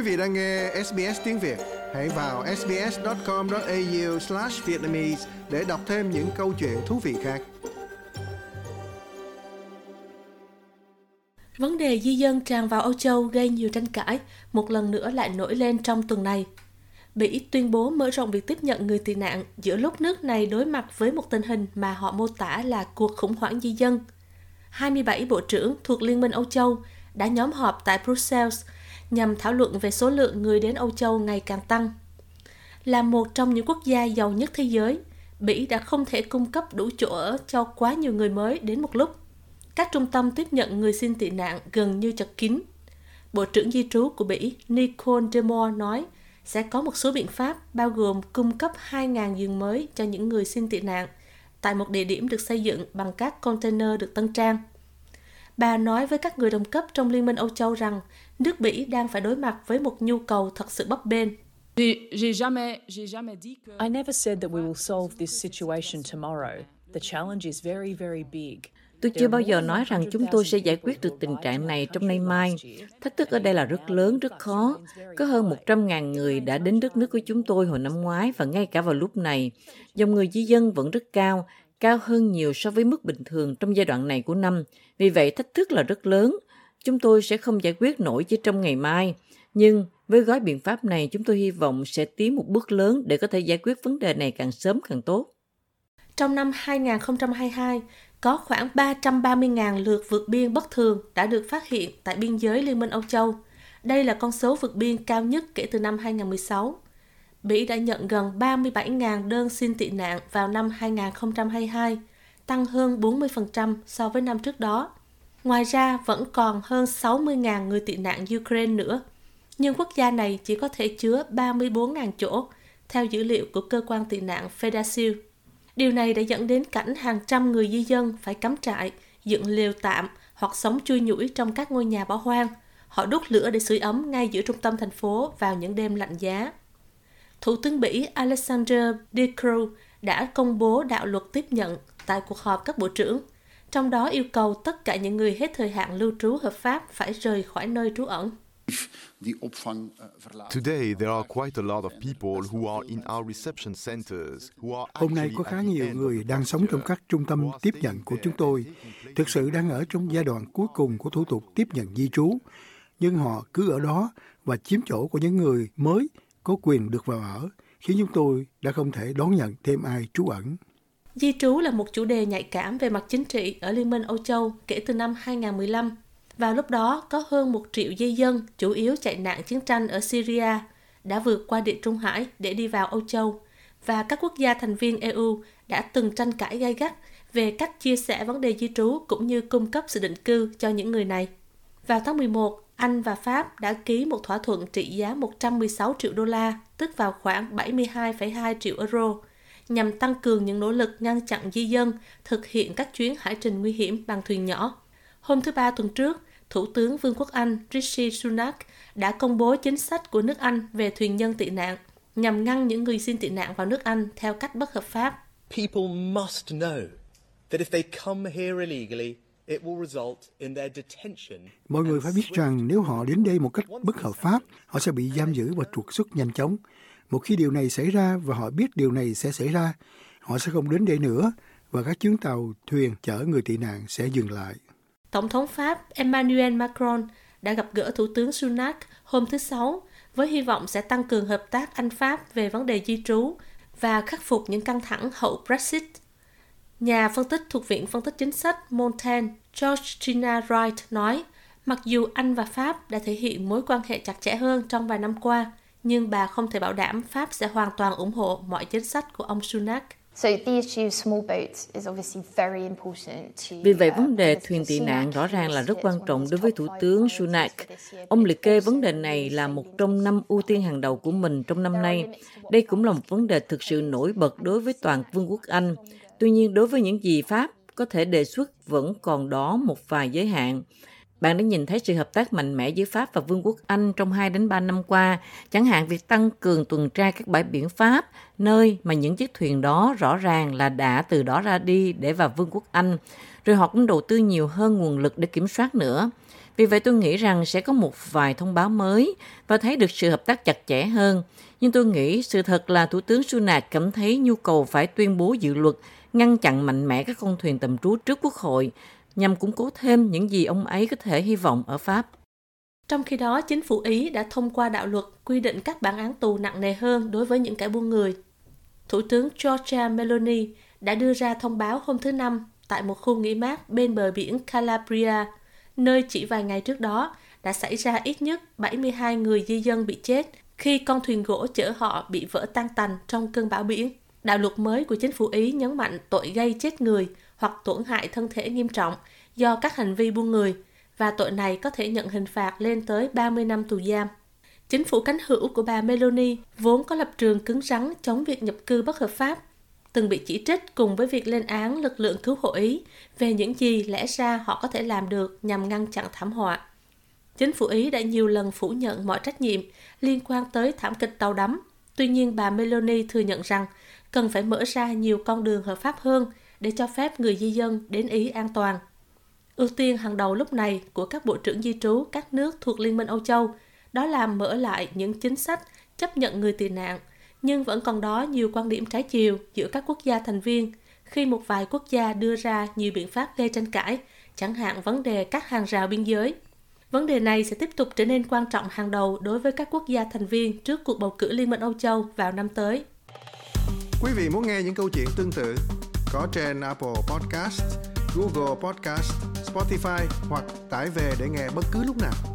Quý vị đang nghe SBS tiếng Việt, hãy vào sbs.com.au/vietnamese để đọc thêm những câu chuyện thú vị khác. Vấn đề di dân tràn vào Âu Châu gây nhiều tranh cãi, một lần nữa lại nổi lên trong tuần này. Bỉ tuyên bố mở rộng việc tiếp nhận người tị nạn giữa lúc nước này đối mặt với một tình hình mà họ mô tả là cuộc khủng hoảng di dân. 27 bộ trưởng thuộc Liên minh Âu Châu đã nhóm họp tại Brussels nhằm thảo luận về số lượng người đến Âu Châu ngày càng tăng. Là một trong những quốc gia giàu nhất thế giới, Bỉ đã không thể cung cấp đủ chỗ ở cho quá nhiều người mới đến một lúc. Các trung tâm tiếp nhận người xin tị nạn gần như chật kín. Bộ trưởng Di trú của Bỉ Nicole Demore nói sẽ có một số biện pháp bao gồm cung cấp 2.000 giường mới cho những người xin tị nạn tại một địa điểm được xây dựng bằng các container được tân trang. Bà nói với các người đồng cấp trong Liên minh Âu Châu rằng nước Bỉ đang phải đối mặt với một nhu cầu thật sự bấp bênh. I never said that we will solve this situation tomorrow. The challenge is very, very big. Tôi chưa bao giờ nói rằng chúng tôi sẽ giải quyết được tình trạng này trong nay mai. Thách thức ở đây là rất lớn, rất khó. Có hơn 100.000 người đã đến đất nước của chúng tôi hồi năm ngoái và ngay cả vào lúc này, dòng người di dân vẫn rất cao, cao hơn nhiều so với mức bình thường trong giai đoạn này của năm. Vì vậy, thách thức là rất lớn. Chúng tôi sẽ không giải quyết nổi chỉ trong ngày mai. Nhưng với gói biện pháp này, chúng tôi hy vọng sẽ tiến một bước lớn để có thể giải quyết vấn đề này càng sớm càng tốt. Trong năm 2022, có khoảng 330.000 lượt vượt biên bất thường đã được phát hiện tại biên giới Liên minh Âu Châu. Đây là con số vượt biên cao nhất kể từ năm 2016. Bỉ đã nhận gần 37.000 đơn xin tị nạn vào năm 2022, tăng hơn 40% so với năm trước đó. Ngoài ra, vẫn còn hơn 60.000 người tị nạn Ukraine nữa. Nhưng quốc gia này chỉ có thể chứa 34.000 chỗ, theo dữ liệu của cơ quan tị nạn FEDASIL. Điều này đã dẫn đến cảnh hàng trăm người di dân phải cắm trại, dựng lều tạm hoặc sống chui nhủi trong các ngôi nhà bỏ hoang. Họ đốt lửa để sưởi ấm ngay giữa trung tâm thành phố vào những đêm lạnh giá. Thủ tướng Bỉ Alexander De Croo đã công bố đạo luật tiếp nhận tại cuộc họp các bộ trưởng, trong đó yêu cầu tất cả những người hết thời hạn lưu trú hợp pháp phải rời khỏi nơi trú ẩn. Today there are quite a lot of people who are in our reception centers who are Hôm nay có khá nhiều người đang sống trong các trung tâm tiếp nhận của chúng tôi, thực sự đang ở trong giai đoạn cuối cùng của thủ tục tiếp nhận di trú, nhưng họ cứ ở đó và chiếm chỗ của những người mới có quyền được vào ở, khiến chúng tôi đã không thể đón nhận thêm ai trú ẩn. Di trú là một chủ đề nhạy cảm về mặt chính trị ở Liên minh Âu Châu kể từ năm 2015. Vào lúc đó, có hơn một triệu di dân, chủ yếu chạy nạn chiến tranh ở Syria, đã vượt qua địa Trung Hải để đi vào Âu Châu, và các quốc gia thành viên EU đã từng tranh cãi gay gắt về cách chia sẻ vấn đề di trú cũng như cung cấp sự định cư cho những người này. Vào tháng 11, anh và Pháp đã ký một thỏa thuận trị giá 116 triệu đô la, tức vào khoảng 72,2 triệu euro, nhằm tăng cường những nỗ lực ngăn chặn di dân thực hiện các chuyến hải trình nguy hiểm bằng thuyền nhỏ. Hôm thứ Ba tuần trước, Thủ tướng Vương quốc Anh Rishi Sunak đã công bố chính sách của nước Anh về thuyền nhân tị nạn nhằm ngăn những người xin tị nạn vào nước Anh theo cách bất hợp pháp. People must know that if they come here illegally, it will result in their detention. Mọi người phải biết rằng nếu họ đến đây một cách bất hợp pháp, họ sẽ bị giam giữ và trục xuất nhanh chóng. Một khi điều này xảy ra và họ biết điều này sẽ xảy ra, họ sẽ không đến đây nữa và các chuyến tàu, thuyền chở người tị nạn sẽ dừng lại. Tổng thống Pháp Emmanuel Macron đã gặp gỡ Thủ tướng Sunak hôm thứ Sáu với hy vọng sẽ tăng cường hợp tác Anh-Pháp về vấn đề di trú và khắc phục những căng thẳng hậu Brexit. Nhà phân tích thuộc Viện Phân tích Chính sách Montaigne Georgina Wright nói, mặc dù Anh và Pháp đã thể hiện mối quan hệ chặt chẽ hơn trong vài năm qua, nhưng bà không thể bảo đảm Pháp sẽ hoàn toàn ủng hộ mọi chính sách của ông Sunak. Vì vậy, vấn đề thuyền tị nạn rõ ràng là rất quan trọng đối với Thủ tướng Sunak. Ông liệt kê vấn đề này là một trong năm ưu tiên hàng đầu của mình trong năm nay. Đây cũng là một vấn đề thực sự nổi bật đối với toàn Vương quốc Anh. Tuy nhiên, đối với những gì Pháp có thể đề xuất vẫn còn đó một vài giới hạn. Bạn đã nhìn thấy sự hợp tác mạnh mẽ giữa Pháp và Vương quốc Anh trong 2 đến 3 năm qua, chẳng hạn việc tăng cường tuần tra các bãi biển Pháp, nơi mà những chiếc thuyền đó rõ ràng là đã từ đó ra đi để vào Vương quốc Anh, rồi họ cũng đầu tư nhiều hơn nguồn lực để kiểm soát nữa. Vì vậy tôi nghĩ rằng sẽ có một vài thông báo mới và thấy được sự hợp tác chặt chẽ hơn. Nhưng tôi nghĩ sự thật là Thủ tướng Sunak cảm thấy nhu cầu phải tuyên bố dự luật ngăn chặn mạnh mẽ các con thuyền tầm trú trước Quốc hội nhằm củng cố thêm những gì ông ấy có thể hy vọng ở Pháp. Trong khi đó, chính phủ Ý đã thông qua đạo luật quy định các bản án tù nặng nề hơn đối với những kẻ buôn người. Thủ tướng Giorgia Meloni đã đưa ra thông báo hôm thứ Năm tại một khu nghỉ mát bên bờ biển Calabria, nơi chỉ vài ngày trước đó đã xảy ra ít nhất 72 người di dân bị chết khi con thuyền gỗ chở họ bị vỡ tan tành trong cơn bão biển. Đạo luật mới của chính phủ Ý nhấn mạnh tội gây chết người hoặc tổn hại thân thể nghiêm trọng do các hành vi buôn người và tội này có thể nhận hình phạt lên tới 30 năm tù giam. Chính phủ cánh hữu của bà Meloni vốn có lập trường cứng rắn chống việc nhập cư bất hợp pháp, từng bị chỉ trích cùng với việc lên án lực lượng cứu hộ Ý về những gì lẽ ra họ có thể làm được nhằm ngăn chặn thảm họa. Chính phủ Ý đã nhiều lần phủ nhận mọi trách nhiệm liên quan tới thảm kịch tàu đắm. Tuy nhiên, bà Meloni thừa nhận rằng cần phải mở ra nhiều con đường hợp pháp hơn để cho phép người di dân đến Ý an toàn. Ưu tiên hàng đầu lúc này của các bộ trưởng di trú các nước thuộc Liên minh Âu Châu đó là mở lại những chính sách chấp nhận người tị nạn, nhưng vẫn còn đó nhiều quan điểm trái chiều giữa các quốc gia thành viên khi một vài quốc gia đưa ra nhiều biện pháp gây tranh cãi, chẳng hạn vấn đề các hàng rào biên giới. Vấn đề này sẽ tiếp tục trở nên quan trọng hàng đầu đối với các quốc gia thành viên trước cuộc bầu cử Liên minh Âu Châu vào năm tới. Quý vị muốn nghe những câu chuyện tương tự có trên Apple Podcast, Google Podcast, Spotify hoặc tải về để nghe bất cứ lúc nào.